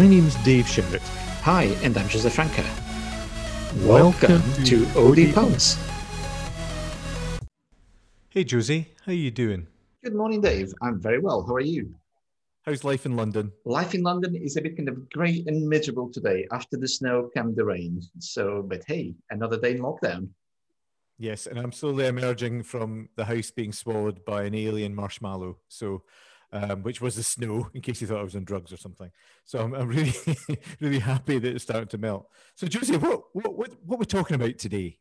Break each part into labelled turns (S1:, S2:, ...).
S1: My name's Dave Sherritt.
S2: Hi, and I'm Joseph Franca.
S1: Welcome,
S2: Welcome to OD Punks.
S1: Hey Josie, how are you doing?
S2: Good morning, Dave. I'm very well. How are you?
S1: How's life in London?
S2: Life in London is a bit kind of grey and miserable today. After the snow came the rain. So, but hey, another day in lockdown.
S1: Yes, and I'm slowly emerging from the house being swallowed by an alien marshmallow. So, um, which was the snow, in case you thought I was on drugs or something. So I'm, I'm really, really happy that it's starting to melt. So, Josie, what what what, what we're talking about today?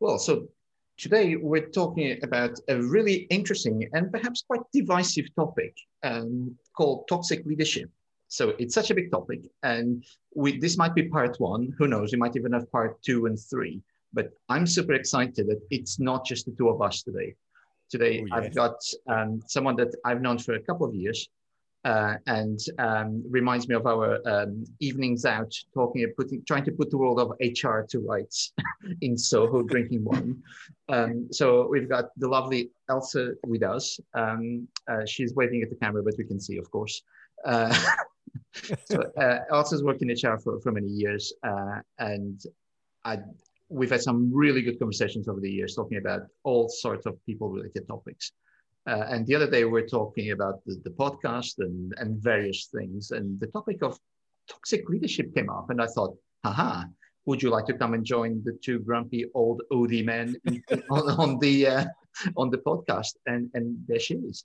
S2: Well, so today we're talking about a really interesting and perhaps quite divisive topic um, called toxic leadership. So it's such a big topic, and we, this might be part one. Who knows? We might even have part two and three. But I'm super excited that it's not just the two of us today. Today, oh, I've got um, someone that I've known for a couple of years uh, and um, reminds me of our um, evenings out talking, putting, trying to put the world of HR to rights in Soho, drinking wine. Um, so we've got the lovely Elsa with us. Um, uh, she's waving at the camera, but we can see, of course. Uh, so uh, Elsa's worked in HR for, for many years, uh, and I, we've had some really good conversations over the years talking about all sorts of people related topics. Uh, and the other day we are talking about the, the podcast and, and various things. And the topic of toxic leadership came up. And I thought, haha, would you like to come and join the two grumpy old OD men on, on, the uh, on the podcast? And and there she is.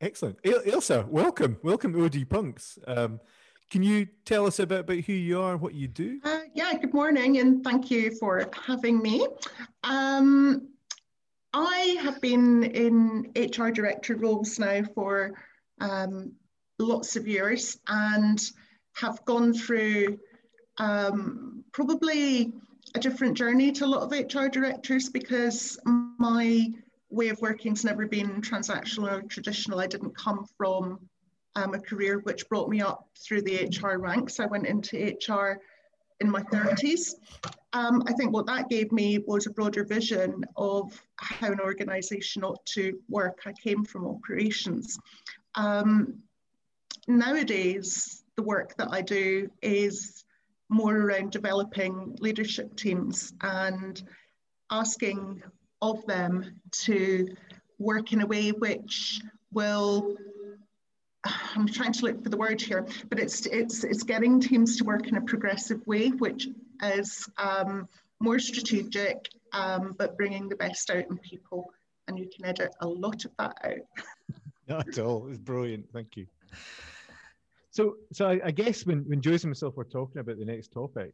S1: Excellent, Ilsa. Welcome, welcome OD Punks. Um, can you tell us a bit about who you are and what you do?
S3: Uh, yeah, good morning, and thank you for having me. Um, I have been in HR director roles now for um, lots of years and have gone through um, probably a different journey to a lot of HR directors because my way of working has never been transactional or traditional. I didn't come from um, a career which brought me up through the HR ranks. I went into HR in my 30s. Um, I think what that gave me was a broader vision of how an organisation ought to work. I came from operations. Um, nowadays, the work that I do is more around developing leadership teams and asking of them to work in a way which will I'm trying to look for the word here, but it's it's it's getting teams to work in a progressive way, which is um, more strategic, um, but bringing the best out in people. And you can edit a lot of that out.
S1: Not at all. It's brilliant. Thank you. So, so I, I guess when when Joyce and myself were talking about the next topic,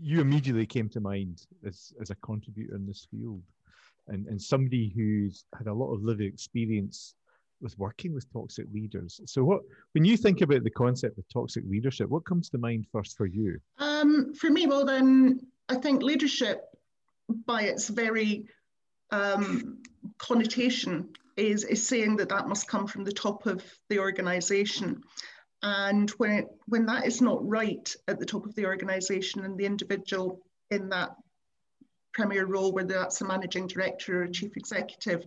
S1: you immediately came to mind as as a contributor in this field, and and somebody who's had a lot of lived experience with working with toxic leaders. So, what when you think about the concept of toxic leadership, what comes to mind first for you?
S3: Um, for me, well, then I think leadership, by its very um, connotation, is is saying that that must come from the top of the organisation. And when it, when that is not right at the top of the organisation, and the individual in that premier role, whether that's a managing director or a chief executive,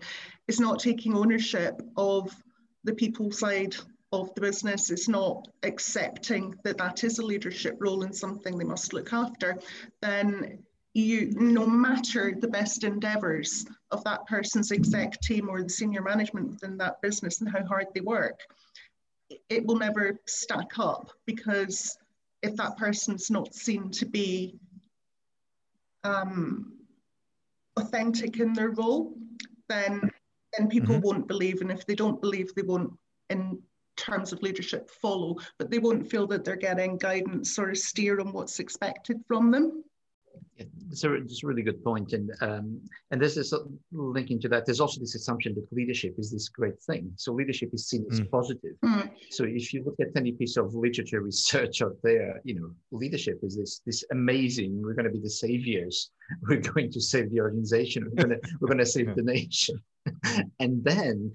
S3: is not taking ownership of the people side of the business, it's not accepting that that is a leadership role and something they must look after, then you, no matter the best endeavours of that person's exec team or the senior management within that business and how hard they work, it will never stack up because if that person's not seen to be um, authentic in their role, then then people mm-hmm. won't believe, and if they don't believe, they won't, in terms of leadership, follow. But they won't feel that they're getting guidance or a steer on what's expected from them.
S2: Yeah, it's a, it's a really good point, and um, and this is linking to that. There's also this assumption that leadership is this great thing. So leadership is seen as mm. positive. Mm. So if you look at any piece of literature research out there, you know, leadership is this this amazing. We're going to be the saviors. We're going to save the organization. We're going to we're going to save the nation. and then,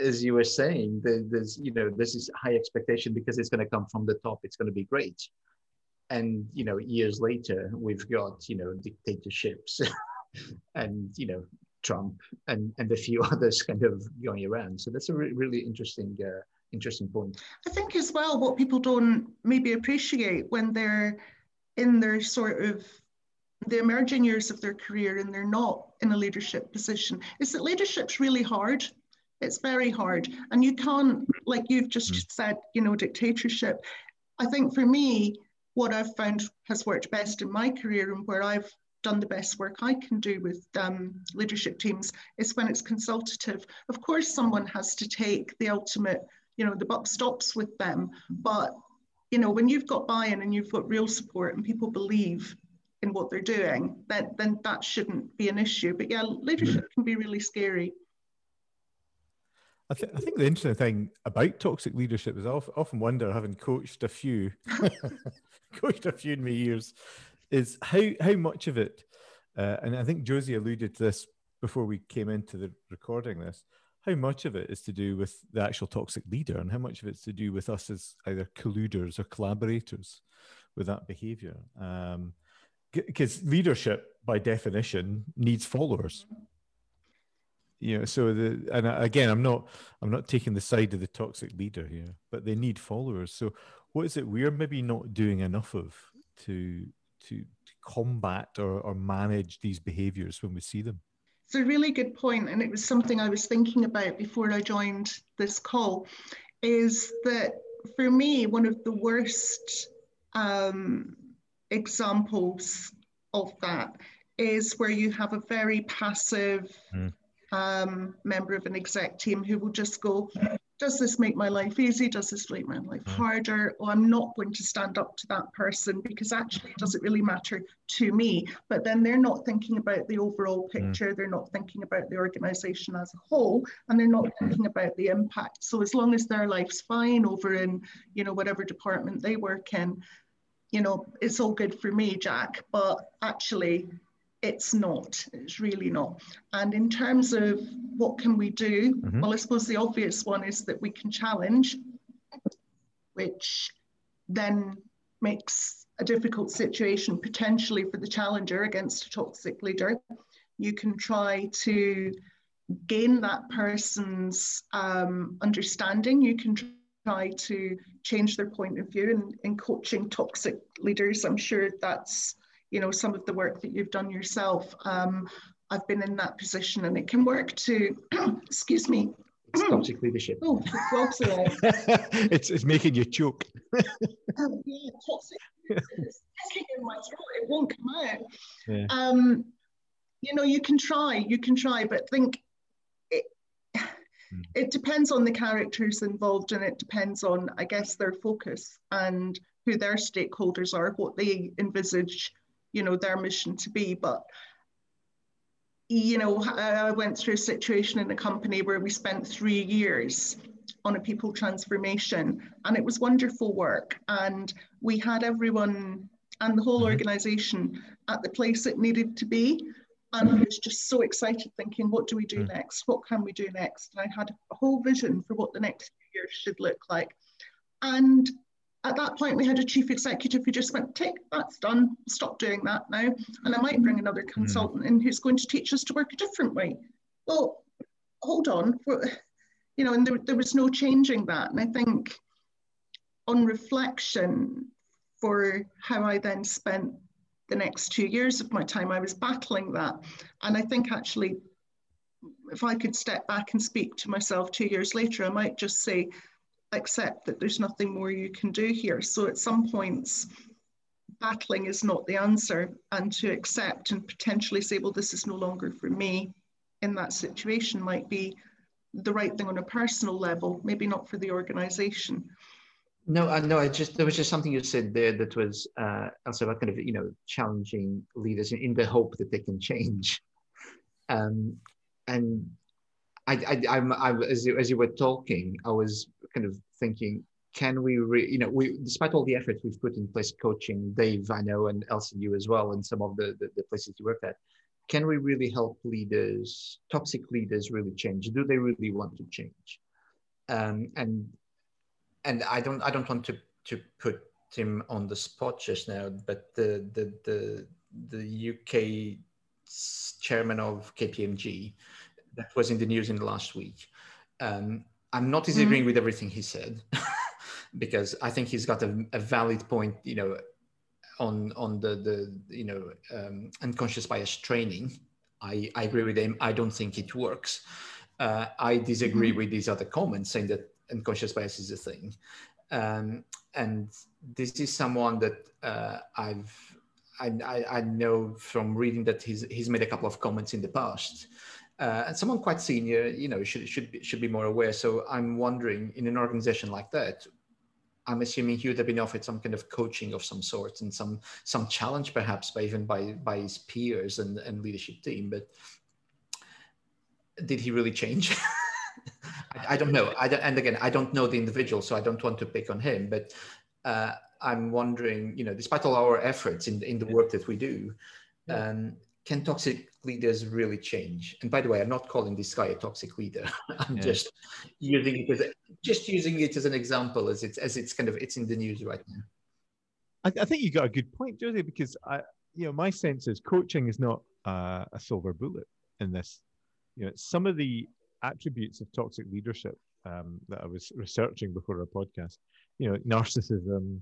S2: as you were saying, there's you know there's this high expectation because it's going to come from the top. It's going to be great and you know years later we've got you know dictatorships and you know trump and and a few others kind of going around so that's a re- really interesting uh, interesting point.
S3: I think as well, what people don't maybe appreciate when they're in their sort of the emerging years of their career and they're not in a leadership position is that leadership's really hard. It's very hard. And you can't, like you've just mm. said, you know, dictatorship. I think for me, what I've found has worked best in my career and where I've done the best work I can do with um, leadership teams is when it's consultative. Of course, someone has to take the ultimate, you know, the buck stops with them. But, you know, when you've got buy in and you've got real support and people believe in what they're doing, then, then that shouldn't be an issue. But yeah, leadership can be really scary.
S1: I, th- I, think the interesting thing about toxic leadership is I often wonder, having coached a few, coached a few in my years, is how how much of it, uh, and I think Josie alluded to this before we came into the recording this, how much of it is to do with the actual toxic leader, and how much of it's to do with us as either colluders or collaborators with that behaviour. Because um, leadership, by definition, needs followers you know so the and again i'm not i'm not taking the side of the toxic leader here but they need followers so what is it we're maybe not doing enough of to to, to combat or, or manage these behaviors when we see them?
S3: It's a really good point and it was something i was thinking about before i joined this call is that for me one of the worst um, examples of that is where you have a very passive mm um, member of an exec team who will just go, does this make my life easy? Does this make my life mm. harder? Or I'm not going to stand up to that person because actually it doesn't really matter to me. But then they're not thinking about the overall mm. picture. They're not thinking about the organization as a whole, and they're not thinking about the impact. So as long as their life's fine over in, you know, whatever department they work in, you know, it's all good for me, Jack. But actually, it's not it's really not. And in terms of what can we do mm-hmm. well i suppose the obvious one is that we can challenge which then makes a difficult situation potentially for the challenger against a toxic leader. You can try to gain that person's um, understanding. You can try to change their point of view and in coaching toxic leaders. I'm sure that's you know some of the work that you've done yourself. Um, i've been in that position and it can work to excuse me.
S2: It's toxic leadership.
S3: Oh
S1: it's, it's making you choke.
S3: Um, yeah, toxic it's in my throat. It won't come out. Yeah. um, you know you can try you can try but think it, hmm. it depends on the characters involved and it depends on i guess their focus and who their stakeholders are what they envisage you know their mission to be but you know i went through a situation in a company where we spent three years on a people transformation and it was wonderful work and we had everyone and the whole mm-hmm. organization at the place it needed to be and I was just so excited thinking, what do we do mm. next? What can we do next? And I had a whole vision for what the next few years should look like. And at that point, we had a chief executive who just went, "Take that's done. Stop doing that now." And I might bring another hmm. consultant mm. in who's going to teach us to work a different way. Well, hold on, you know, and there, there was no changing that. And I think, on reflection, for how I then spent the next two years of my time, I was battling that. And I think actually, if I could step back and speak to myself two years later, I might just say, accept that there's nothing more you can do here. So at some points, battling is not the answer, and to accept and potentially say, well, this is no longer for me in that situation might be the right thing on a personal level, maybe not for the organization.
S2: No, uh, no. I just there was just something you said there that was uh, also about kind of you know challenging leaders in, in the hope that they can change, um, and I, I, I'm, I, as you, as you were talking, I was kind of thinking, can we, re, you know, we, despite all the effort we've put in place coaching Dave, I know, and you as well, and some of the, the, the places you worked at, can we really help leaders, toxic leaders really change? Do they really want to change? Um, and, and I don't, I don't want to, to put him on the spot just now, but the, the, the, the UK chairman of KPMG, that was in the news in the last week, um, I'm not disagreeing mm-hmm. with everything he said because I think he's got a, a, valid point, you know, on on the the you know um, unconscious bias training. I, I agree with him. I don't think it works. Uh, I disagree mm-hmm. with these other comments saying that unconscious bias is a thing. Um, and this is someone that uh, I've I, I, know from reading that he's he's made a couple of comments in the past, uh, and someone quite senior, you know, should should be, should be more aware. So I'm wondering, in an organization like that, I'm assuming he would have been offered some kind of coaching of some sort and some some challenge, perhaps, by even by by his peers and and leadership team. But did he really change? I, I, don't know. I don't, and again, I don't know the individual, so I don't want to pick on him. But uh, I'm wondering, you know, despite all our efforts in in the work that we do, um, can toxic leaders really change? And by the way, I'm not calling this guy a toxic leader. I'm yeah. just using it as a, just using it as an example, as it's as it's kind of it's in the news right now.
S1: I, I think you got a good point, Josie, because I, you know, my sense is coaching is not uh, a silver bullet in this. You know, some of the attributes of toxic leadership um, that I was researching before our podcast, you know, narcissism,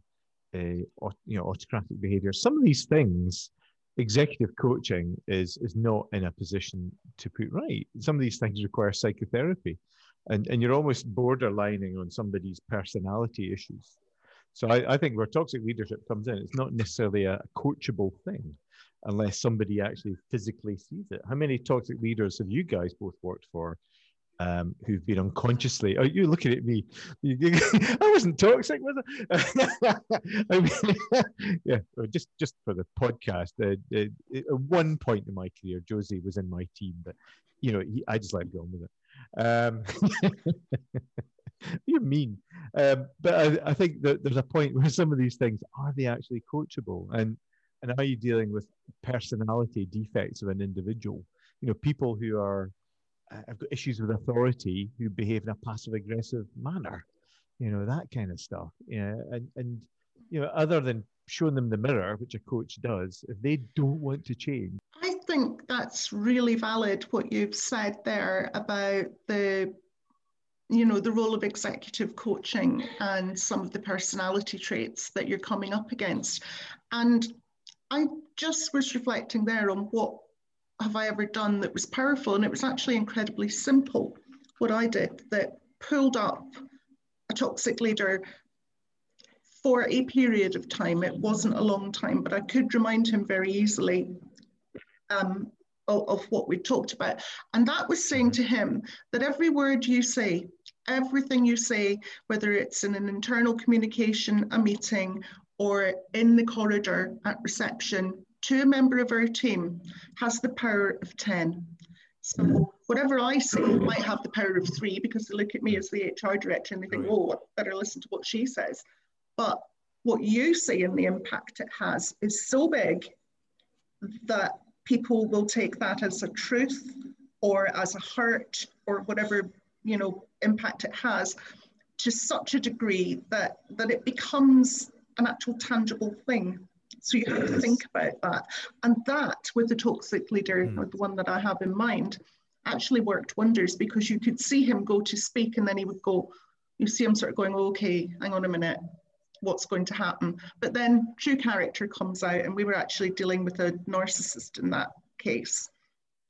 S1: uh, you know, autocratic behavior. Some of these things, executive coaching is is not in a position to put right. Some of these things require psychotherapy, and and you're almost borderlining on somebody's personality issues. So I, I think where toxic leadership comes in, it's not necessarily a coachable thing unless somebody actually physically sees it. How many toxic leaders have you guys both worked for um, who've been unconsciously. Oh, you're looking at me. I wasn't toxic, was I? I mean, yeah, just just for the podcast. Uh, uh, at one point in my career, Josie was in my team, but you know, he, I just let go with it. Um, you mean? Um, but I, I think that there's a point where some of these things are they actually coachable, and and are you dealing with personality defects of an individual? You know, people who are Uh, I've got issues with authority who behave in a passive aggressive manner, you know, that kind of stuff. Yeah. And, and, you know, other than showing them the mirror, which a coach does, if they don't want to change.
S3: I think that's really valid what you've said there about the you know the role of executive coaching and some of the personality traits that you're coming up against and i just was reflecting there on what have I ever done that was powerful? And it was actually incredibly simple what I did that pulled up a toxic leader for a period of time. It wasn't a long time, but I could remind him very easily um, of, of what we talked about. And that was saying to him that every word you say, everything you say, whether it's in an internal communication, a meeting, or in the corridor at reception, to a member of our team has the power of 10. So whatever I say might have the power of three because they look at me as the HR director and they think, oh, I better listen to what she says. But what you say and the impact it has is so big that people will take that as a truth or as a hurt or whatever you know impact it has to such a degree that that it becomes an actual tangible thing so you have to think about that. And that, with the toxic leader, mm. or the one that I have in mind, actually worked wonders because you could see him go to speak and then he would go, you see him sort of going, okay, hang on a minute, what's going to happen? But then true character comes out, and we were actually dealing with a narcissist in that case.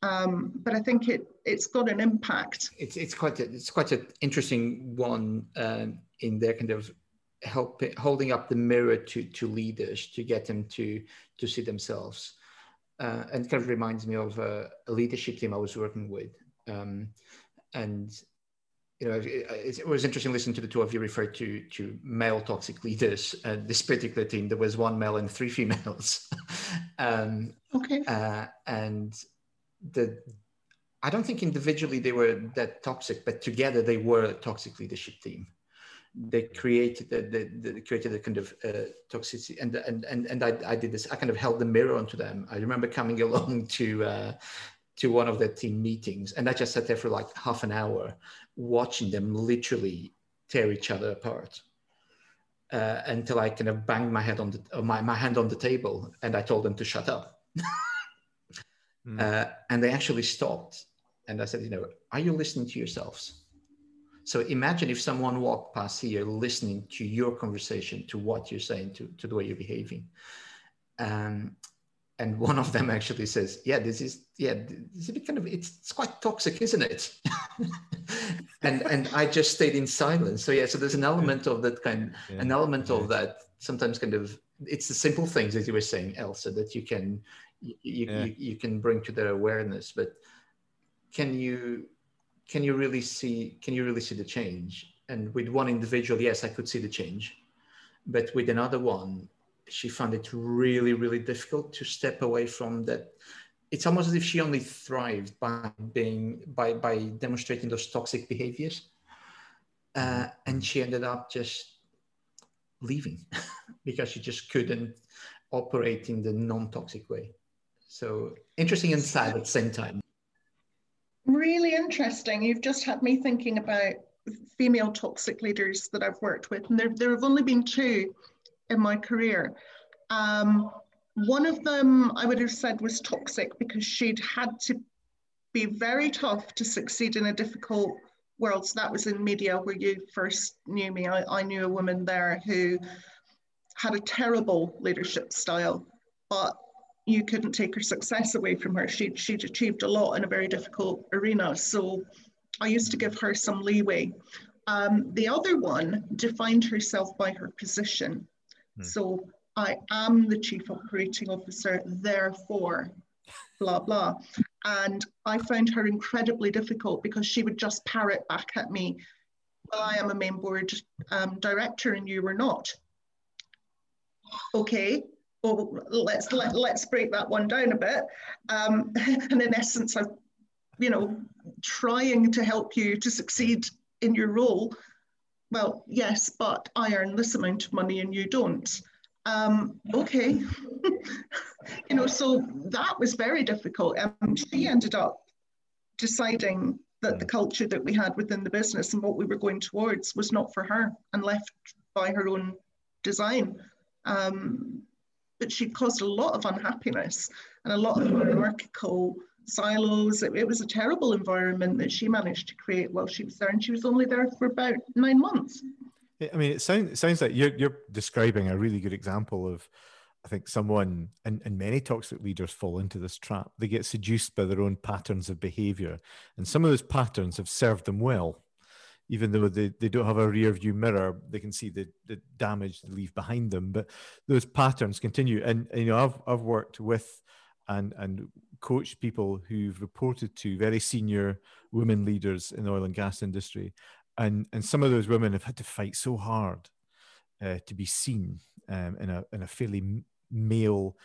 S3: Um, but I think it it's got an impact.
S2: It's it's quite a, it's quite an interesting one um, in their kind of help holding up the mirror to to leaders to get them to to see themselves. Uh, and kind of reminds me of a, a, leadership team I was working with. Um, and you know it, it, was interesting listening to the two of you refer to to male toxic leaders uh, this particular team. There was one male and three females. Um,
S3: okay.
S2: uh, and the I don't think individually they were that toxic, but together they were a toxic leadership team they created the, the, the created a kind of uh, toxicity and and and, and I, I did this i kind of held the mirror onto them. I remember coming along to uh, to one of the team meetings and i just sat there for like half an hour watching them literally tear each other apart uh, until i kind of banged my head on the uh, my, my hand on the table and i told them to shut up. Mm. and they actually stopped. And i said you know are you listening to yourselves So imagine if someone walked past here listening to your conversation, to what you're saying, to, to the way you're behaving. Um, and one of them actually says, "Yeah, this is yeah, this is a bit kind of it's, it's quite toxic, isn't it?" and and I just stayed in silence. So yeah, so there's an element of that kind, yeah. an element yeah. of that sometimes kind of it's the simple things as you were saying, Elsa, that you can you, yeah. you, you can bring to their awareness. But can you can you really see can you really see the change? And with one individual, yes, I could see the change, but with another one, she found it really, really difficult to step away from that. It's almost as if she only thrived by being by by demonstrating those toxic behaviors, uh, and she ended up just leaving because she just couldn't operate in the non-toxic way. So interesting and sad at the same time.
S3: Really interesting. You've just had me thinking about female toxic leaders that I've worked with, and there, there have only been two in my career. Um, one of them I would have said was toxic because she'd had to be very tough to succeed in a difficult world. So that was in media where you first knew me. I, I knew a woman there who had a terrible leadership style, but you couldn't take her success away from her. She'd, she'd achieved a lot in a very difficult arena. So I used to give her some leeway. Um, the other one defined herself by her position. Hmm. So I am the chief operating officer, therefore, blah, blah. And I found her incredibly difficult because she would just parrot back at me, well, I am a main board um, director and you were not. Okay, well, let's let, let's break that one down a bit. Um, and in essence, I'm, you know, trying to help you to succeed in your role well, yes, but I earn this amount of money and you don't. Um, okay. you know, so that was very difficult. Um, she ended up deciding that the culture that we had within the business and what we were going towards was not for her and left by her own design. Um, but she caused a lot of unhappiness and a lot of mm. hierarchical silos. It, it, was a terrible environment that she managed to create while she was there, and she was only there for about nine months.
S1: I mean, it sounds it sounds like you're you're describing a really good example of, I think, someone and, and many toxic leaders fall into this trap. They get seduced by their own patterns of behavior, and some of those patterns have served them well. Even though they, they don't have a rear view mirror, they can see the, the damage they leave behind them. But those patterns continue. And, you know, I've I've worked with and and coached people who've reported to very senior women leaders in the oil and gas industry, and and some of those women have had to fight so hard uh, to be seen um, in a in a fairly male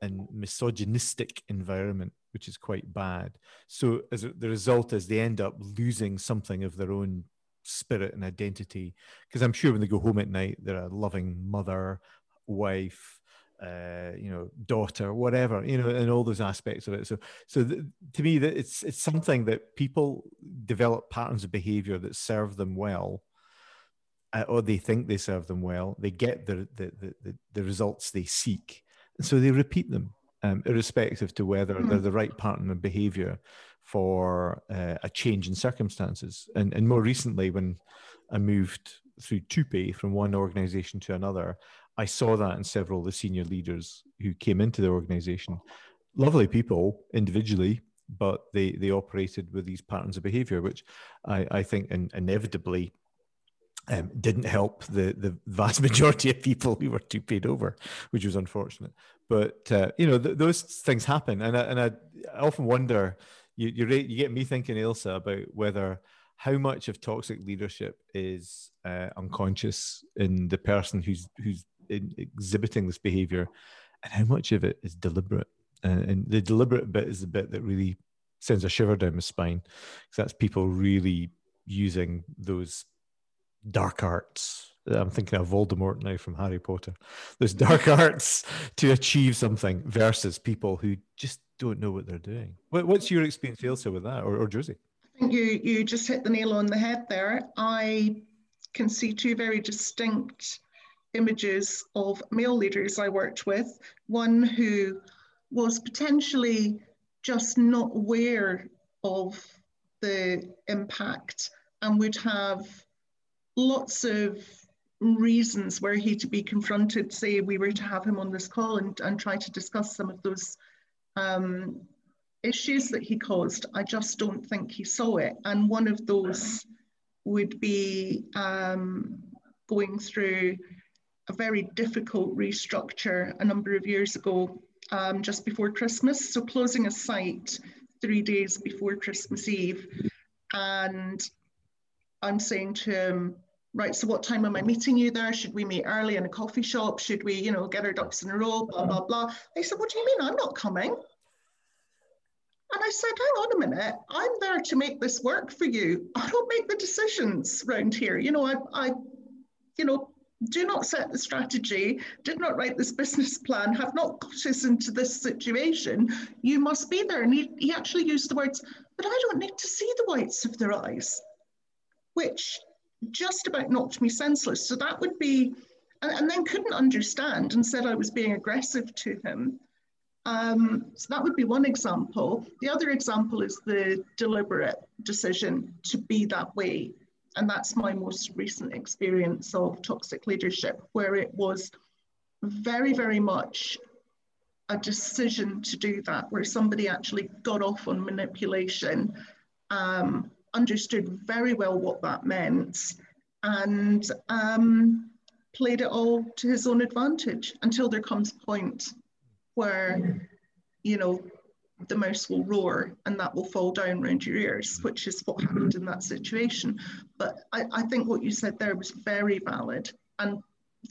S1: and misogynistic environment, which is quite bad. So as the result is they end up losing something of their own spirit and identity because I'm sure when they go home at night, they're a loving mother, wife, uh, you know, daughter, whatever, you know, and all those aspects of it. So, so th- to me, that it's it's something that people develop patterns of behavior that serve them well, uh, or they think they serve them well. They get the the the, the results they seek, and so they repeat them, um, irrespective to whether mm-hmm. they're the right pattern of behavior for uh, a change in circumstances. And and more recently, when I moved through TUPE from one organization to another, I saw that in several of the senior leaders who came into the organization. Lovely people individually, but they they operated with these patterns of behavior, which I, I think in, inevitably um, didn't help the the vast majority of people who were TUPE'd over, which was unfortunate. But uh, you know th- those things happen, and I, and I, I often wonder. You you, you get me thinking, Ilse, about whether how much of toxic leadership is uh, unconscious in the person who's who's exhibiting this behavior and how much of it is deliberate. And, and the deliberate bit is the bit that really sends a shiver down my spine because that's people really using those dark arts. I'm thinking of Voldemort now from Harry Potter. Those dark arts to achieve something versus people who just don't know what they're doing. What, what's your experience, Ilse, with that, or, or Josie?
S3: I think you you just hit the nail on the head there. I can see two very distinct images of male leaders I worked with, one who was potentially just not aware of the impact and would have lots of reasons were he to be confronted, say we were to have him on this call and, and try to discuss some of those um, issues that he caused, I just don't think he saw it. And one of those would be um, going through a very difficult restructure a number of years ago, um, just before Christmas. So closing a site three days before Christmas Eve. And I'm saying to him, right, so what time am I meeting you there? Should we meet early in a coffee shop? Should we, you know, get our ducks in a row? Blah, blah, blah. They said, what do you mean? I'm not coming. And I said, hang on a minute, I'm there to make this work for you. I don't make the decisions around here. You know, I, I you know, do not set the strategy, did not write this business plan, have not got us into this situation. You must be there. And he, he actually used the words, but I don't need to see the whites of their eyes, which just about knocked me senseless. So that would be, and, and then couldn't understand and said I was being aggressive to him. Um, so that would be one example. The other example is the deliberate decision to be that way. And that's my most recent experience of toxic leadership, where it was very, very much a decision to do that, where somebody actually got off on manipulation, um, understood very well what that meant, and um, played it all to his own advantage until there comes a point where, you know, the mouse will roar and that will fall down around your ears, which is what happened in that situation. But I, I think what you said there was very valid. And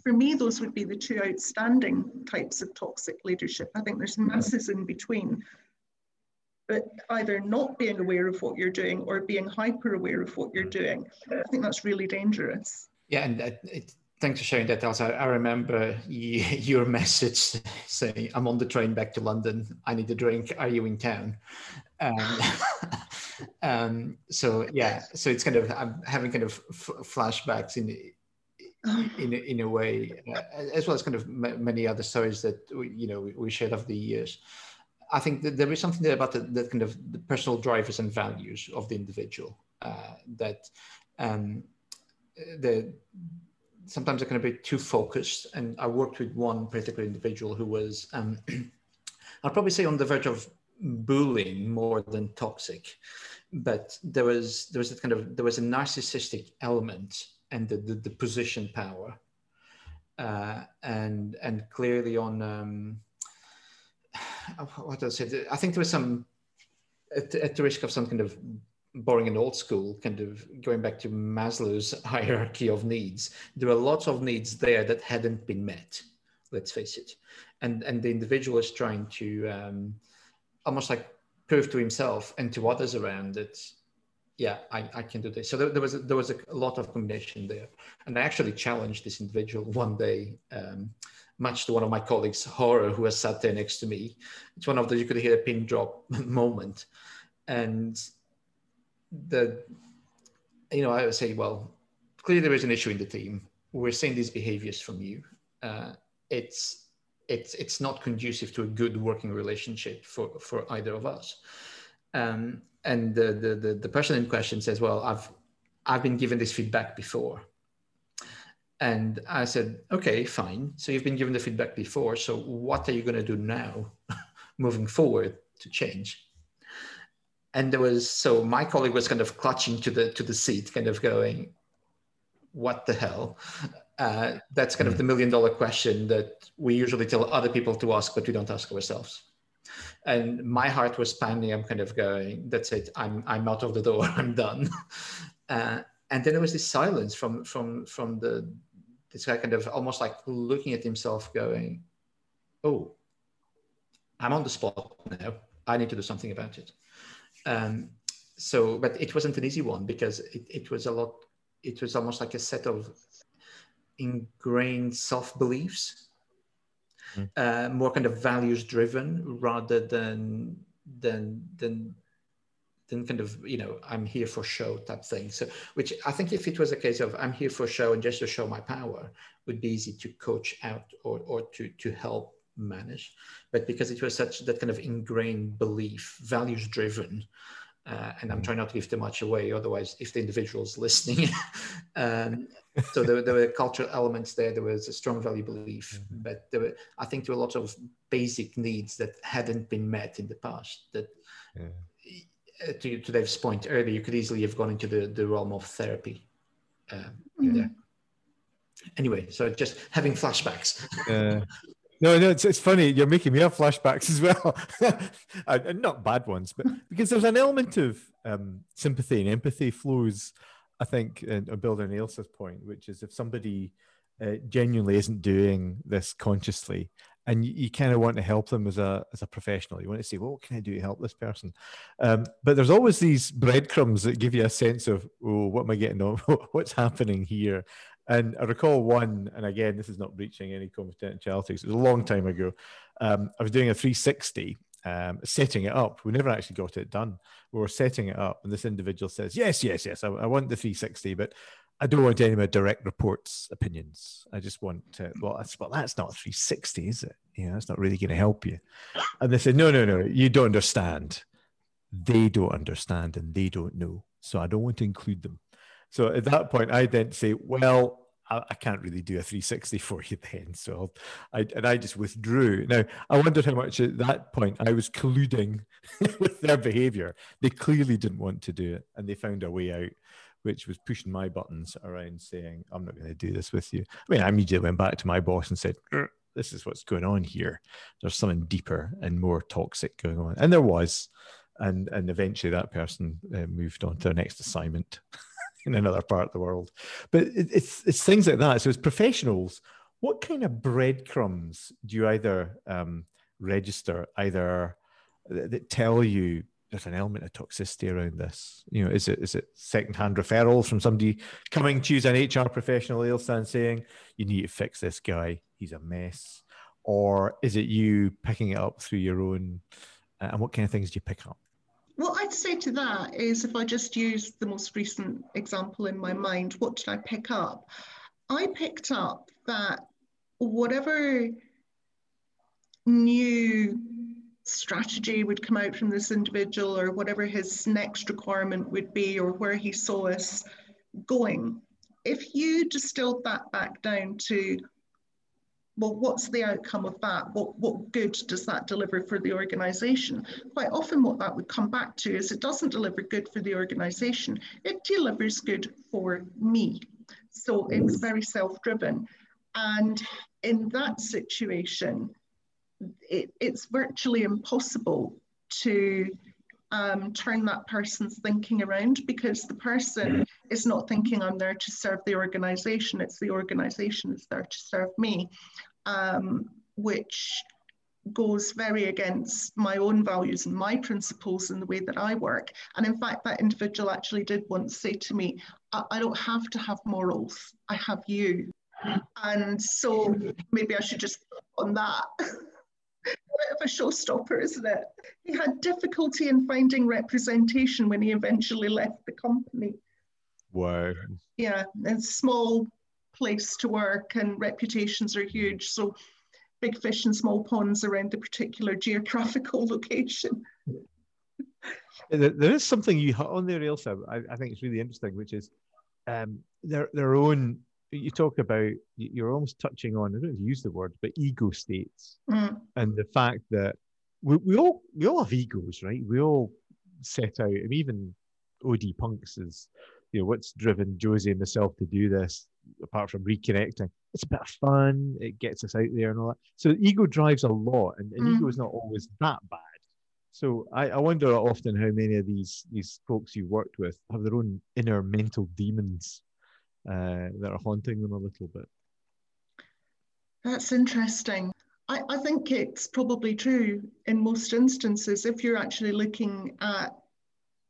S3: for me, those would be the two outstanding types of toxic leadership. I think there's masses in between. But either not being aware of what you're doing or being hyper aware of what you're doing, I think that's really dangerous.
S2: Yeah, and it, thanks for sharing that also i remember your message saying i'm on the train back to london. I need a drink. Are you in town? Um, um, so yeah so it's kind of i'm having kind of f- flashbacks in in in a way uh, as well as kind of m- many other stories that we, you know we, we shared over the years i think that there is something there about the, kind of the personal drivers and values of the individual uh, that um, the sometimes I can be too focused. And I worked with one particular individual who was, um, I'll probably say on the verge of bullying more than toxic, but there was there was a kind of there was a narcissistic element and the the, the position power, uh, and and clearly on um, what I say? I think there was some at, at the risk of some kind of boring and old school, kind of going back to Maslow's hierarchy of needs, there were lots of needs there that hadn't been met. Let's face it, and and the individual is trying to um, almost like prove to himself and to others around that, yeah, I, I can do this. So there, there was a, there was a, lot of combination there, and I actually challenged this individual one day. Um, much to one of my colleagues' horror, who was sat there next to me. It's one of those you could hear a pin drop moment, and the you know i would say well clearly there is an issue in the team. We're seeing these behaviors from you. Uh, it's it's it's not conducive to a good working relationship for for either of us. Um, and the, the the the person in question says well i've i've been given this feedback before and i said okay fine. So you've been given the feedback before. So what are you going to do now moving forward to change? And there was so my colleague was kind of clutching to the to the seat kind of going what the hell? Uh, that's kind of the million dollar question that we usually tell other people to ask but we don't ask ourselves. And my heart was pounding. I'm kind of going that's it. I'm i'm out of the door. I'm done. Uh, and then there was this silence from from from the guy kind of almost like looking at himself going oh i'm on the spot now i need to do something about it um, so, but it wasn't an easy one because it, it was a lot, it was almost like a set of ingrained self beliefs, mm. uh, more kind of values driven rather than, than, than, than kind of you know i'm here for show type thing so which i think if it was a case of i'm here for show and just to show my power would be easy to coach out or, or to to help manage but because it was such that kind of ingrained belief values driven Uh, and I'm
S1: Mm.
S2: trying not to give too much away, otherwise, if the individual's listening. um, so there, there were cultural elements there. There was a strong value belief,
S1: Mhm.
S2: but there were, I think, there were a lot of basic needs that hadn't been met in the past. That,
S1: Yeah.
S2: Uh, to, to Dave's point earlier, you could easily have gone into the, the realm of therapy. Um,
S3: Mm.
S2: there. Anyway, so just having flashbacks.
S1: Uh, no, no, it's, it's funny. You're making me have flashbacks as well, and not bad ones, but because there's an element of um, sympathy and empathy flows. I think, and and building Ailsa's point, which is if somebody uh, genuinely isn't doing this consciously, and you, you kind of want to help them as a as a professional, you want to say, "Well, what can I do to help this person?" Um, but there's always these breadcrumbs that give you a sense of, "Oh, what am I getting on? What's happening here?" And I recall one, and again, this is not breaching any confidentiality. It was a long time ago. Um, I was doing a 360, um, setting it up. We never actually got it done. We were setting it up, and this individual says, "Yes, yes, yes, I, I want the 360, but I don't want any of my direct reports opinions. I just want to, well, that's, well, that's not 360, is it? You know, that's not really going to help you." And they said, "No, no, no, you don't understand. They don't understand, and they don't know. So I don't want to include them." So at that point, I then say, well, I, I can't really do a 360 for you then. So I, and I just withdrew. Now, I wondered how much at that point I was colluding with their behavior. They clearly didn't want to do it and they found a way out, which was pushing my buttons around saying, I'm not going to do this with you. I mean, I immediately went back to my boss and said, "Er, this is what's going on here. There's something deeper and more toxic going on. And there was. And, and eventually that person uh, moved on to their next assignment in another part of the world. But it, it's it's things like that. So as professionals, what kind of breadcrumbs do you either um, register, either that tell you there's an element of toxicity around this? You know, is it is it secondhand referrals from somebody coming to use an HR professional, Ailsa, and saying you need to fix this guy, he's a mess, or is it you picking it up through your own? uh, And what kind of things do you pick up?
S3: What I'd say to that is if I just use the most recent example in my mind, what did I pick up? I picked up that whatever new strategy would come out from this individual or whatever his next requirement would be or where he saw us going, if you distilled that back down to well, what's the outcome of that? What, what good does that deliver for the organization? Quite often, what that would come back to is it doesn't deliver good for the organization, it delivers good for me. So it's mm. very self driven. And in that situation, it, it's virtually impossible to um, turn that person's thinking around because the person is not thinking I'm there to serve the organization, it's the organization is there to serve me, um, which goes very against my own values and my principles and the way that I work. And in fact, that individual actually did once say to me, I, I don't have to have morals, I have you. And so maybe I should just on that. bit of a showstopper, isn't it? He had difficulty in finding representation when he eventually left the company.
S1: Wow.
S3: Yeah, it's a small place to work and reputations are huge. So big fish and small ponds around the particular geographical location.
S1: There, is something you hit on there, Ailsa. I, I think it's really interesting, which is um, their their own. You talk about you're almost touching on. I don't use the word, but ego states,
S3: Mm,
S1: and the fact that we, we all we all have egos, right? We all set out. I mean, even OD punks is, you know, what's driven Josie and myself to do this, apart from reconnecting. It's a bit of fun. It gets us out there and all that. So ego drives a lot, and, and ego
S3: Mm.
S1: is not always that bad. So I, I wonder often how many of these these folks you've worked with have their own inner mental demons uh, that are haunting them a little bit.
S3: that's interesting. I, I think it's probably true in most instances if you're actually looking at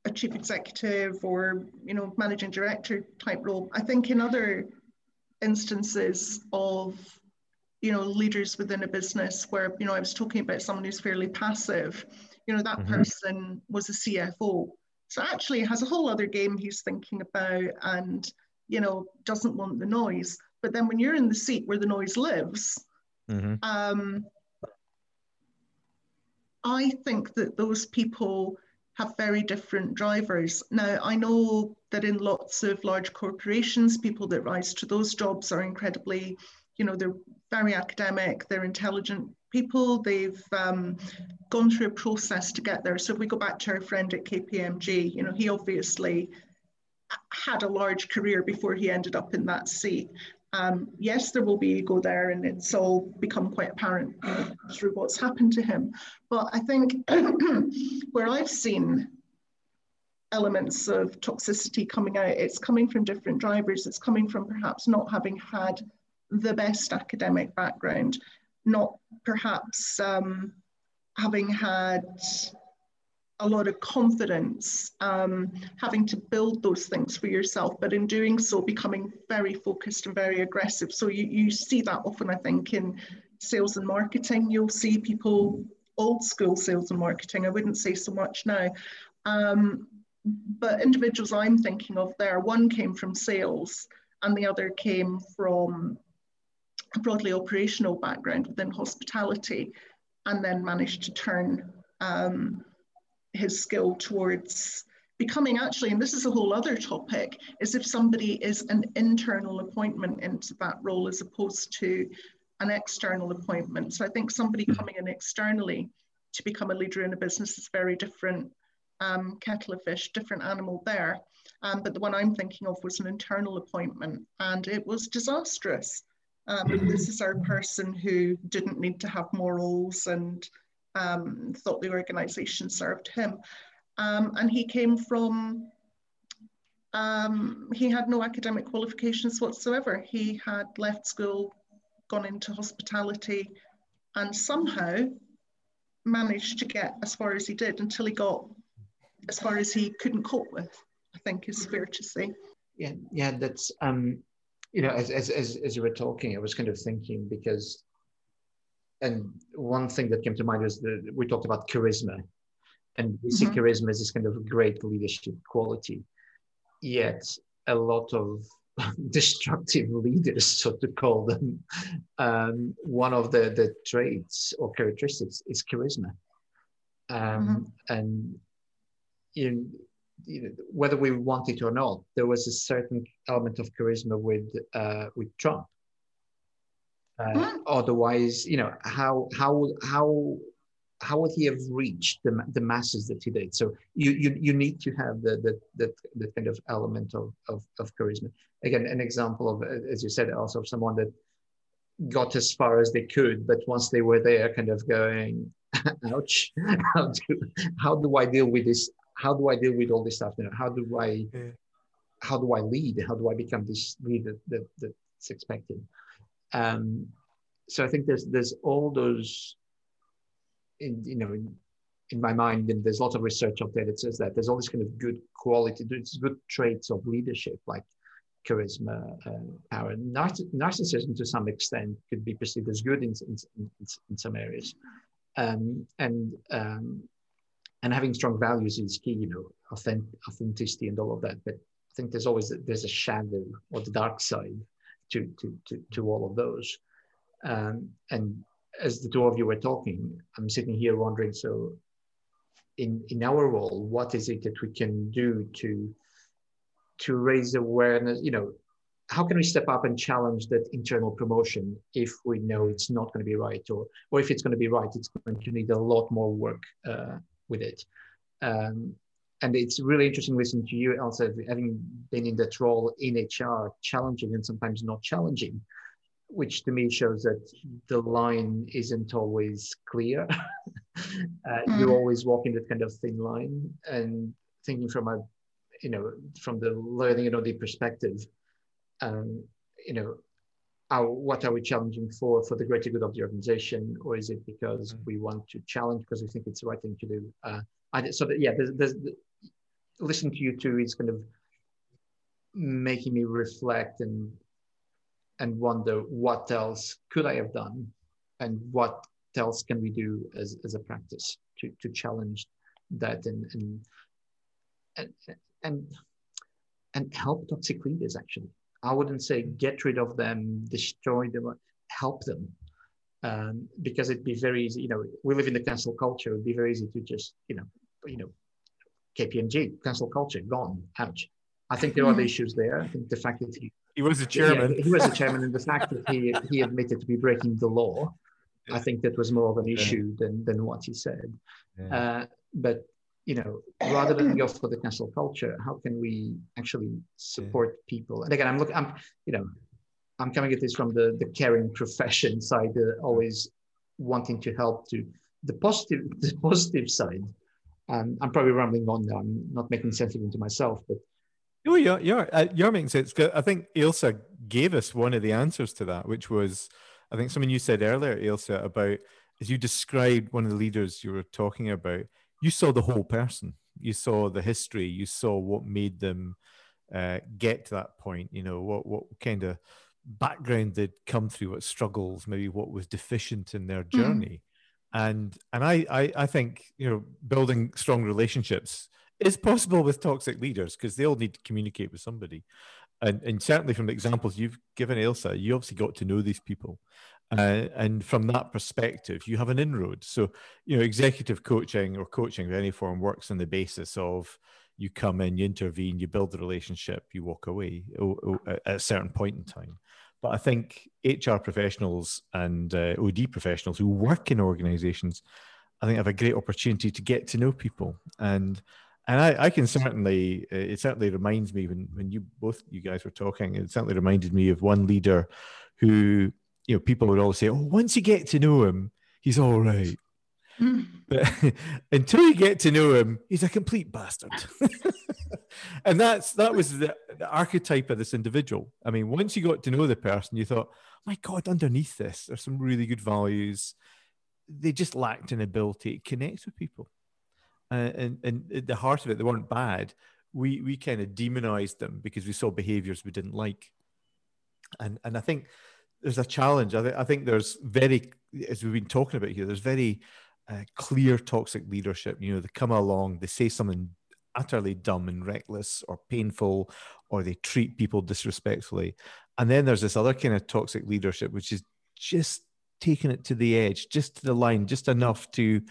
S3: a chief executive or you know managing director type role. I think in other instances of you know leaders within a business where you know I was talking about someone who's fairly passive, you know that
S1: Mhm.
S3: person was a CFO. So actually has a whole other game he's thinking about and you know doesn't want the noise. But then when you're in the seat where the noise lives,
S1: Mm-hmm.
S3: um, I think that those people have very different drivers. Now, I know that in lots of large corporations, people that rise to those jobs are incredibly, you know, they're very academic, they're intelligent people, they've um, gone through a process to get there. So if we go back to our friend at KPMG, you know, he obviously had a large career before he ended up in that seat. Um, yes, there will be ego there, and it's all become quite apparent through what's happened to him. But I think where I've seen elements of toxicity coming out, it's coming from different drivers. It's coming from perhaps not having had the best academic background, not perhaps um, having had a lot of confidence, um, having to build those things for yourself, but in doing so, becoming very focused and very aggressive. So you, you see that often, I think, in sales and marketing. You'll see people, old school sales and marketing, I wouldn't say so much now. Um, but individuals I'm thinking of there, one came from sales and the other came from a broadly operational background within hospitality and then managed to turn um, his skill towards becoming actually, and this is a whole other topic, is if somebody is an internal appointment into that role as opposed to an external appointment. So I think somebody hmm. coming in externally to become a leader in a business is very different um, kettle of fish, different animal there. Um, but the one I'm thinking of was an internal appointment and it was disastrous. Um, this is our person who didn't need to have morals and um, thought the organization served him. Um, and he came from, um, he had no academic qualifications whatsoever. He had left school, gone into hospitality, and somehow managed to get as far as he did until he got as far as he couldn't cope with, I think is fair to say.
S2: Yeah, yeah, that's, um, you know, as, as, as, as you were talking, I was kind of thinking because and one thing that came to mind was that we talked about charisma, and we mm-hmm. charisma as this kind of great leadership quality. Yet a lot of destructive leaders, so to call them, um, one of the the traits or characteristics is charisma, um, mm-hmm. and in, you know, whether we want it or not, there was a certain element of charisma with uh, with Trump uh, otherwise, you know, how how how how would he have reached the, the masses that he did? So you you, you need to have the, the the the kind of element of, of of charisma. Again, an example of as you said, also of someone that got as far as they could, but once they were there, kind of going, ouch, how do how do I deal with this? How do I deal with all this stuff? You know, how do I yeah. how do I lead? How do I become this leader that, that's expected? Um, so I think there's there's all those, in, you know, in, in my mind, and there's lots of research out there that says that there's all this kind of good quality, there's good traits of leadership like charisma, uh, power. narcissism, to some extent, could be perceived as good in, in, in, some areas. Um, and um, and having strong values is key, you know, authentic, authenticity and all of that. But I think there's always there's a shadow or the dark side to, to, to, to all of those. Um, and as the two of you were talking, I'm sitting here wondering, so in, in our role, what is it that we can do to, to raise awareness, you know, how can we step up and challenge that internal promotion if we know it's not going to be right or, or if it's going to be right, it's going to need a lot more work uh, with it. Um, and it's really interesting listening to you, Elsa, having been in that role in HR, challenging and sometimes not challenging, which to me shows that the line isn't always clear. uh, mm. You always walk in that kind of thin line, and thinking from a, you know, from the learning and audit perspective, um, you know, our, what are we challenging for for the greater good of the organization, or is it because mm. we want to challenge because we think it's the right thing to do? Uh, I, so that, yeah, there's, there's listening to you two is kind of making me reflect and and wonder what else could I have done and what else can we do as, as a practice to, to challenge that and, and and and and help toxic leaders actually. I wouldn't say get rid of them, destroy them, help them. Um, because it'd be very easy, you know, we live in the cancel culture, it'd be very easy to just, you know, you know, KPMG, cancel culture, gone, ouch. I think there are other issues there. I think the fact that he
S1: he was the chairman.
S2: Yeah, he was the chairman, and the fact that he he admitted to be breaking the law, I think that was more of an issue yeah. than than what he said. Yeah. Uh, but you know, rather than go for the cancel culture, how can we actually support people? And again, I'm looking, I'm you know, I'm coming at this from the the caring profession side, uh, always wanting to help to the positive the positive side. Um, I'm probably rambling on now. I'm not making sense even to myself, but
S1: Oh, yeah, yeah, uh, you're making sense. I think Ilsa gave us one of the answers to that, which was, I think something you said earlier, Ilsa, about as you described one of the leaders you were talking about, you saw the whole person. You saw the history. You saw what made them uh, get to that point. You know what what kind of background they'd come through, what struggles, maybe what was deficient in their mm-hmm. journey. Mm. And and I, I I think you know building strong relationships is possible with toxic leaders because they all need to communicate with somebody. And, and certainly from the examples you've given, Elsa, you obviously got to know these people. Uh, and from that perspective, you have an inroad. So, you know, executive coaching or coaching of any form works on the basis of you come in, you intervene, you build the relationship, you walk away at a certain point in time. But I think HR professionals and uh, OD professionals who work in organizations, I think have a great opportunity to get to know people. And and I, I, can certainly uh, it certainly reminds me when when you both you guys were talking it certainly reminded me of one leader who you know people would always say oh once you get to know him he's all right but until you get to know him he's a complete bastard. And that's that was the, the, archetype of this individual. I mean once you got to know the person you thought my god underneath this there's some really good values. They just lacked an ability to connect with people. Uh, and and at the heart of it, they weren't bad. We we kind of demonized them because we saw behaviors we didn't like, and and I think there's a challenge. I, th- I think there's very, as we've been talking about here, there's very clear toxic leadership. You know, they come along, they say something utterly dumb and reckless or painful, or they treat people disrespectfully, and then there's this other kind of toxic leadership, which is just taking it to the edge, just to the line, just enough to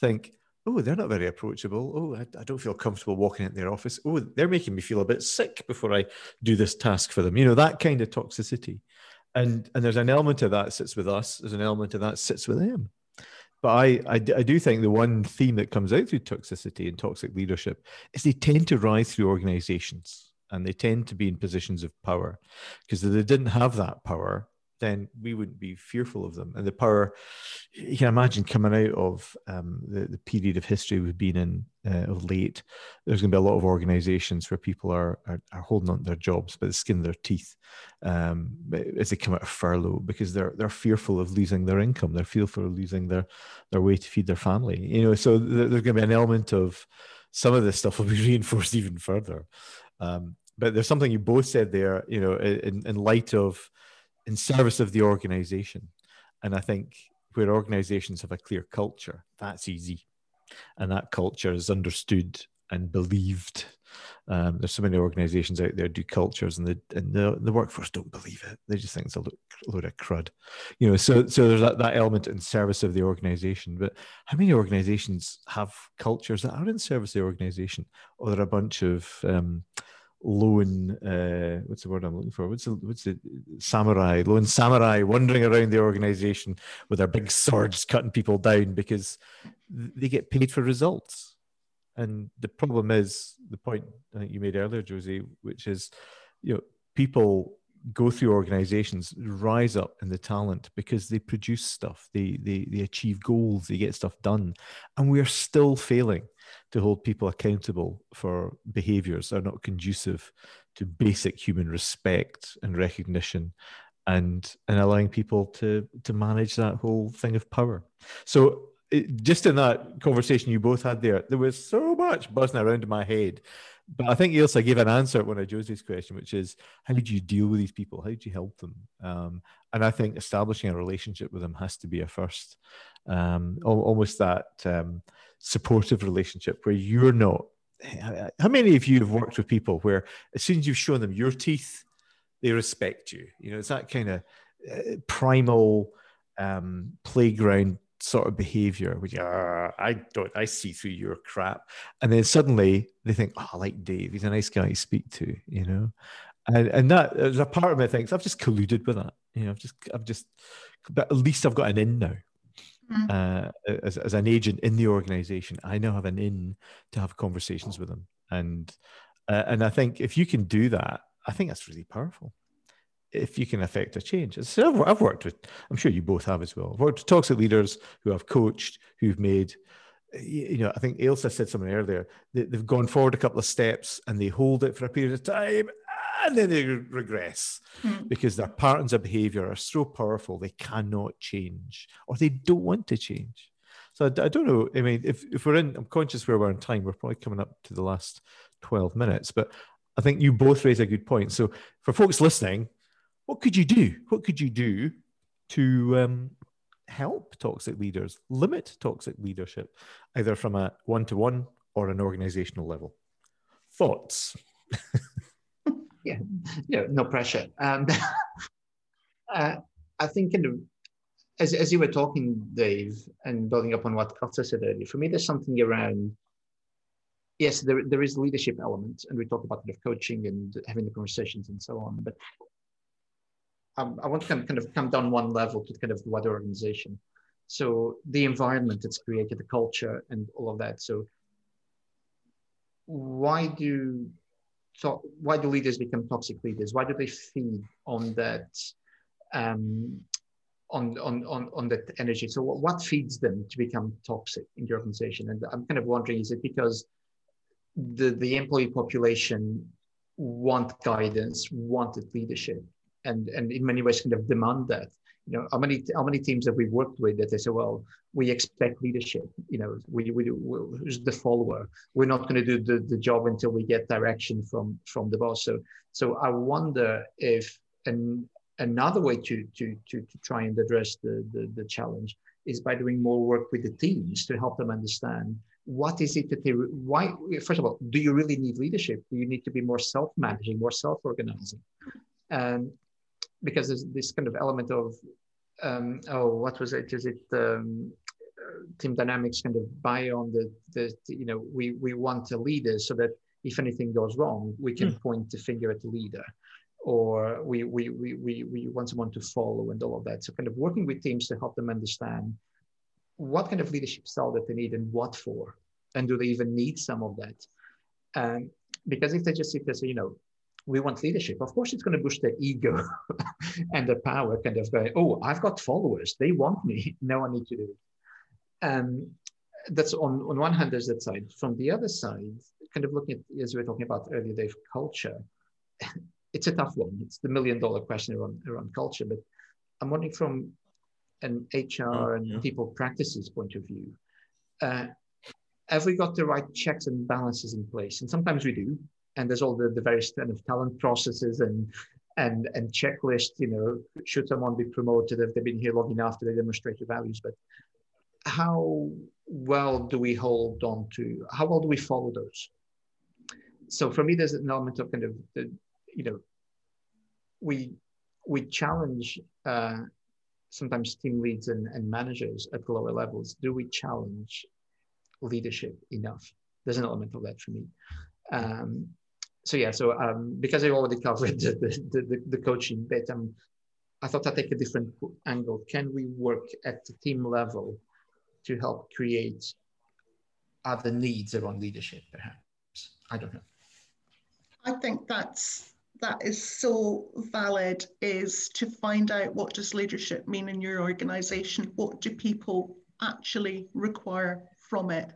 S1: think, oh, they're not very approachable. Oh, I, I, don't feel comfortable walking into their office. Oh, they're making me feel a bit sick before I do this task for them. You know, that kind of toxicity. And, and there's an element of that sits with us, there's an element of that sits with them. But I, I, I do think the one theme that comes out through toxicity and toxic leadership is they tend to rise through organizations and they tend to be in positions of power. Because they didn't have that power, then we wouldn't be fearful of them. And the power, you can imagine coming out of um, the, the period of history we've been in uh, of late, there's going to be a lot of organizations where people are, are, are holding on to their jobs by the skin of their teeth um, as they come out of furlough because they're, they're fearful of losing their income. They're fearful of losing their, their way to feed their family. You know, so there's going to be an element of some of this stuff will be reinforced even further. Um, but there's something you both said there, you know, in, in light of in service of the organization. And I think where organizations have a clear culture, that's easy. And that culture is understood and believed. Um, there's so many organizations out there do cultures and the and the, the workforce don't believe it. They just think it's a load, load of crud. You know, so so there's that, that element in service of the organization. But how many organizations have cultures that are in service of the organization? Or they're a bunch of um, lone uh, what's the word I'm looking for? What's the what's the samurai lone samurai wandering around the organization with their big swords cutting people down because they get paid for results. And the problem is the point I think you made earlier, Josie, which is you know people go through organizations rise up in the talent because they produce stuff they, they they achieve goals they get stuff done and we're still failing to hold people accountable for behaviors that are not conducive to basic human respect and recognition and and allowing people to to manage that whole thing of power so just in that conversation you both had there there was so much buzzing around in my head but I think Ilsa gave an answer at one of Josie's question, which is how do you deal with these people? How do you help them? Um, and I think establishing a relationship with them has to be a first, um, almost that um, supportive relationship where you're not. How many of you have worked with people where as soon as you've shown them your teeth, they respect you? You know, it's that kind of uh, primal um, playground sort of behavior, which uh, I don't, I see through your crap. And then suddenly they think, oh, I like Dave. He's a nice guy to speak to, you know? And, and that, there's a part of me thinks I've just colluded with that. You know, I've just, I've just, but at least I've got an in now. Mm. Uh, as, as an agent in the organization, I now have an in to have conversations with them. And, uh, and I think if you can do that, I think that's really powerful if you can affect a change. So I've, I've, worked with, I'm sure you both have as well. I've worked with toxic leaders who I've coached, who've made, you know, I think Ailsa said something earlier. They, they've gone forward a couple of steps and they hold it for a period of time and then they regress mm. because their patterns of behavior are so powerful they cannot change or they don't want to change. So I, I don't know. I mean, if, if we're in, I'm conscious where we're in time, we're probably coming up to the last 12 minutes, but I think you both raise a good point. So for folks listening, what could you do? What could you do to um, help toxic leaders limit toxic leadership, either from a one to one or an organizational level? Thoughts?
S2: yeah, no pressure. Um, uh, I think in the, as, as you were talking, Dave, and building up on what Elsa said earlier, for me, there's something around yes, there, there is leadership element, and we talk about of coaching and having the conversations and so on. But um, I want to kind of come down one level to kind of the wider organization. So the environment that's created, the culture, and all of that. So why do so why do leaders become toxic leaders? Why do they feed on that um, on, on, on, on that energy? So what, what feeds them to become toxic in the organization? And I'm kind of wondering, is it because the, the employee population want guidance, wanted leadership? and and in many ways kind of demand that you know how many how many teams have we worked with that they say well we expect leadership you know we we who's the follower? We're not going to do the, the job until we get direction from from the boss. So so i wonder if an, another way to to to, to try and address the, the the challenge is by doing more work with the teams to help them understand what is it that they why first of all do you really need leadership? Do you need to be more self-managing more self-organizing? And because there's this kind of element of um, oh what was it? Is it um, team dynamics kind of buy on the, the you know we we want a leader so that if anything goes wrong we can mm. point the finger at the leader or we, we we we we want someone to follow and all of that. So kind of working with teams to help them understand what kind of leadership style that they need and what for and do they even need some of that? Um, because if they just sit there say you know we want leadership. Of course, it's going to boost their ego and their power, kind of going, oh, I've got followers. They want me. No, I need to do it. And that's on, on one hand, there's that side. From the other side, kind of looking at, as we were talking about earlier, Dave, culture, it's a tough one. It's the million dollar question around, around culture. But I'm wondering from an HR and yeah. people practices point of view, uh, have we got the right checks and balances in place? And sometimes we do, and there's all the, the various kind of talent processes and and and checklists you know should someone be promoted if they've been here long enough do they demonstrate the values? But how well do we hold on to how well do we follow those? So for me there's an element of kind of the, you know we we challenge uh, sometimes team leads and, and managers at lower levels. Do we challenge leadership enough? There's an element of that for me. Um, so yeah, so um, because I already covered the, the, the, the coaching bit, um, I thought I'd take a different angle. Can we work at the team level to help create other needs around leadership, perhaps? I don't know.
S3: I think that's that is so valid is to find out what does leadership mean in your organization what do people actually require from it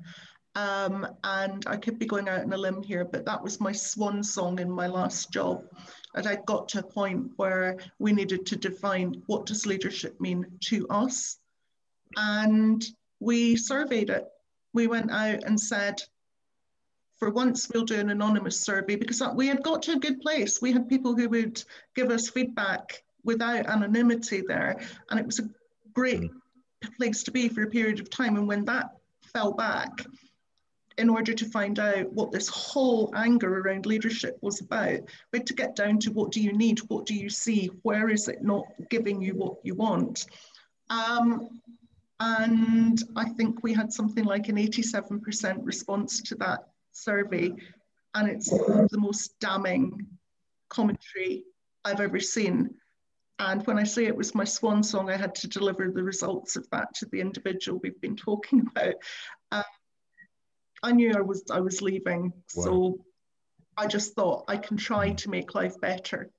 S3: um, and I could be going out on a limb here, but that was my swan song in my last job. And I got to a point where we needed to define what does leadership mean to us. And we surveyed it. We went out and said, for once we'll do an anonymous survey because we had got to a good place. We had people who would give us feedback without anonymity there. And it was a great mm. place to be for a period of time. And when that fell back, in order to find out what this whole anger around leadership was about, but to get down to what do you need, what do you see, where is it not giving you what you want. Um, And I think we had something like an 87% response to that survey. And it's the most damning commentary I've ever seen. And when I say it was my swan song, I had to deliver the results of that to the individual we've been talking about. Um, I knew I was I was leaving, wow. so I just thought I can try to make life better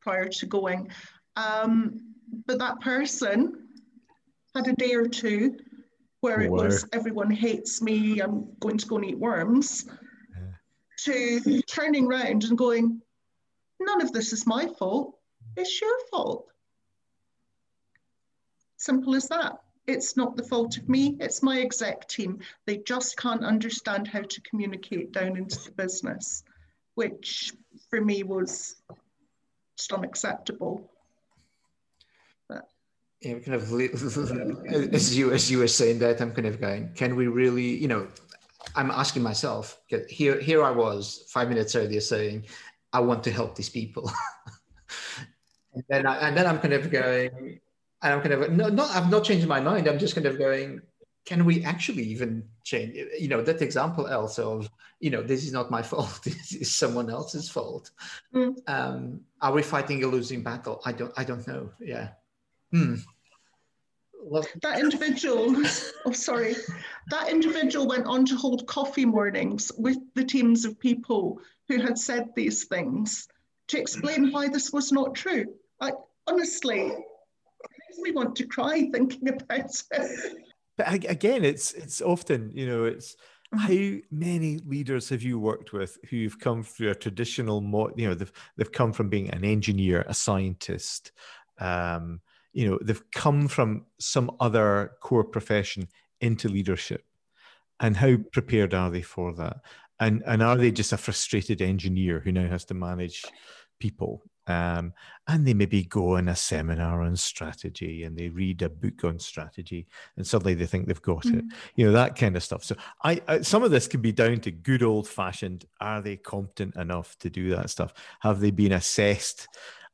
S3: prior to going. Um, but that person had a day or two where it was everyone hates me, I'm going to go and eat worms, yeah. to turning around and going, none of this is my fault, it's your fault. Simple as that. It's not the fault of me, it's my exec team. They just can't understand how to communicate down into the business, which for me was just unacceptable.
S2: Yeah, kind of as you as you were saying that, I'm kind of going, can we really, you know, I'm asking myself, here here I was five minutes earlier saying, I want to help these people. and then I, and then I'm kind of going, and I'm kind of no, not I've not changed my mind. I'm just kind of going, can we actually even change? You know, that example else of you know this is not my fault. This is someone else's fault. Mm. Um, are we fighting a losing battle? I don't. I don't know. Yeah. Hmm.
S3: Well, that individual, oh sorry, that individual went on to hold coffee mornings with the teams of people who had said these things to explain why this was not true. I honestly, me want to cry thinking about it.
S1: But again, it's it's often you know it's mm-hmm. how many leaders have you worked with who've come through a traditional mo- you know they've they've come from being an engineer a scientist um, you know they've come from some other core profession into leadership and how prepared are they for that and and are they just a frustrated engineer who now has to manage people um, and they maybe go on a seminar on strategy and they read a book on strategy and suddenly they think they've got mm. it you know that kind of stuff so I, I, some of this can be down to good old fashioned are they competent enough to do that stuff have they been assessed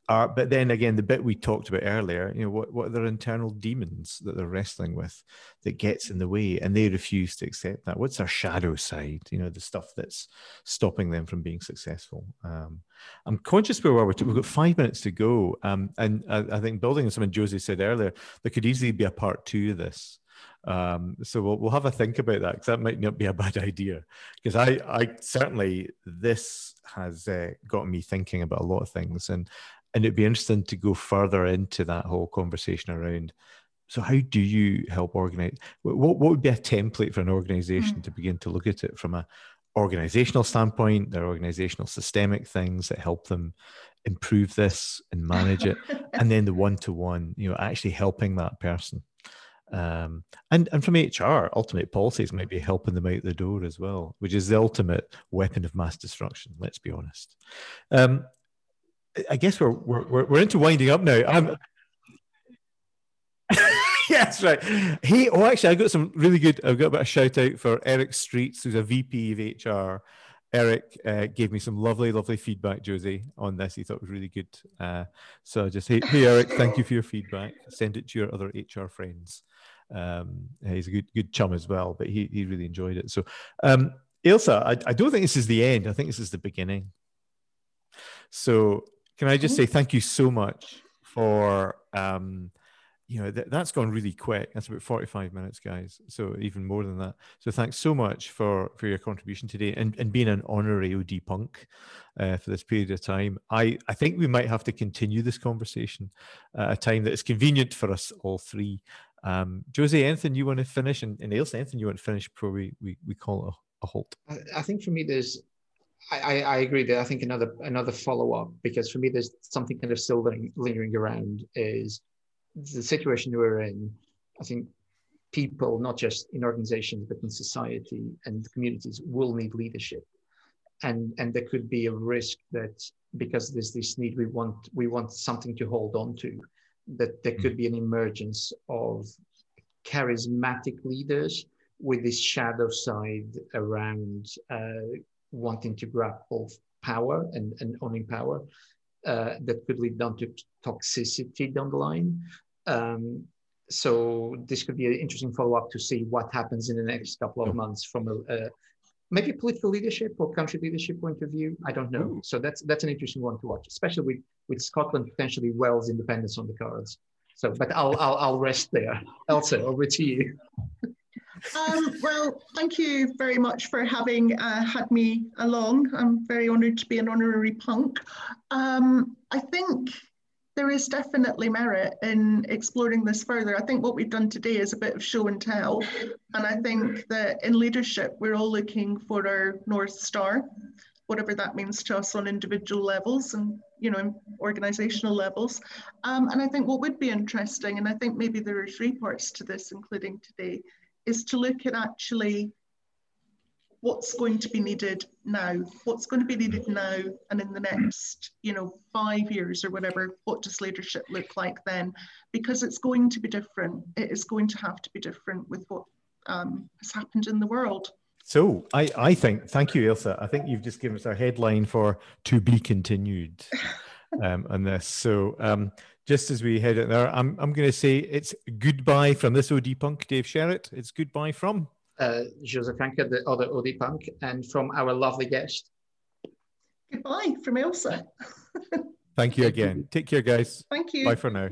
S1: are, but then again, the bit we talked about earlier, you know, what, what are their internal demons that they're wrestling with that gets in the way and they refuse to accept that? What's their shadow side, you know, the stuff that's stopping them from being successful? Um, I'm conscious where we're, we've got five minutes to go. Um, and I, I, think building on something Josie said earlier, there could easily be a part two of this. Um, so we'll, we'll have a think about that because that might not be a bad idea. Because I, I certainly, this has uh, got me thinking about a lot of things. And and it'd be interesting to go further into that whole conversation around so how do you help organize what, what would be a template for an organization mm. to begin to look at it from a organizational standpoint their organizational systemic things that help them improve this and manage it and then the one-to-one you know actually helping that person um, and and from HR, ultimate policies might be helping them out the door as well, which is the ultimate weapon of mass destruction. Let's be honest. Um, I guess we're we're we're into winding up now. I'm, yes, right. He oh actually I got some really good I've got a bit of shout out for Eric Streets, who's a VP of HR. Eric uh, gave me some lovely, lovely feedback, Josie, on this. He thought it was really good. Uh, so just hey, hey, Eric, thank you for your feedback. Send it to your other HR friends. Um, he's a good, good chum as well, but he he really enjoyed it. So, um, Ailsa, I, I don't think this is the end. I think this is the beginning. So can I just say thank you so much for um, you know th- that's gone really quick. That's about forty-five minutes, guys. So even more than that. So thanks so much for for your contribution today and, and being an honorary OD punk uh, for this period of time. I I think we might have to continue this conversation at a time that is convenient for us all three. Um, Josie, anything you want to finish, and, and Ailsa, anything you want to finish before we we, we call it a, a halt?
S2: I, I think for me, there's I, I, agree that I think another another follow up because for me there's something kind of still lingering, around is the situation we're in. I think people, not just in organizations but in society and communities, will need leadership, and and there could be a risk that because there's this need, we want we want something to hold on to, that there could be an emergence of charismatic leaders with this shadow side around uh, wanting to grab both power and, and owning power uh, that could lead down to toxicity down the line. Um, so this could be an interesting follow-up to see what happens in the next couple of months from a, a maybe political leadership or country leadership point of view. I don't know. Ooh. So that's that's an interesting one to watch, especially with with Scotland potentially Wales independence on the cards. So, but I'll I'll, I'll rest there. Elsa, over to you.
S3: Um, well, thank you very much for having uh, had me along. I'm very honoured to be an honorary punk. Um, I think there is definitely merit in exploring this further. I think what we've done today is a bit of show and tell. And I think that in leadership, we're all looking for our North Star, whatever that means to us on individual levels and you know organizational levels. Um, and I think what would be interesting, and I think maybe there are three parts to this, including today, is to look at actually what's going to be needed now what's going to be needed now and in the next you know five years or whatever what does leadership look like then? Because it's going to be different. It is going to have to be different with what um, has happened in the world.
S1: So I, I think thank you Ilse i think you've just given us our headline for to be continued um, on this. So um, just as we head out there i'm, I'm going to say it's goodbye from this od punk dave sherritt it's goodbye from
S2: uh, Joseph Franke, the other OD Punk, and from our lovely guest.
S3: Goodbye from Elsa.
S1: Thank you again. Take care, guys.
S3: Thank you.
S1: Bye for now.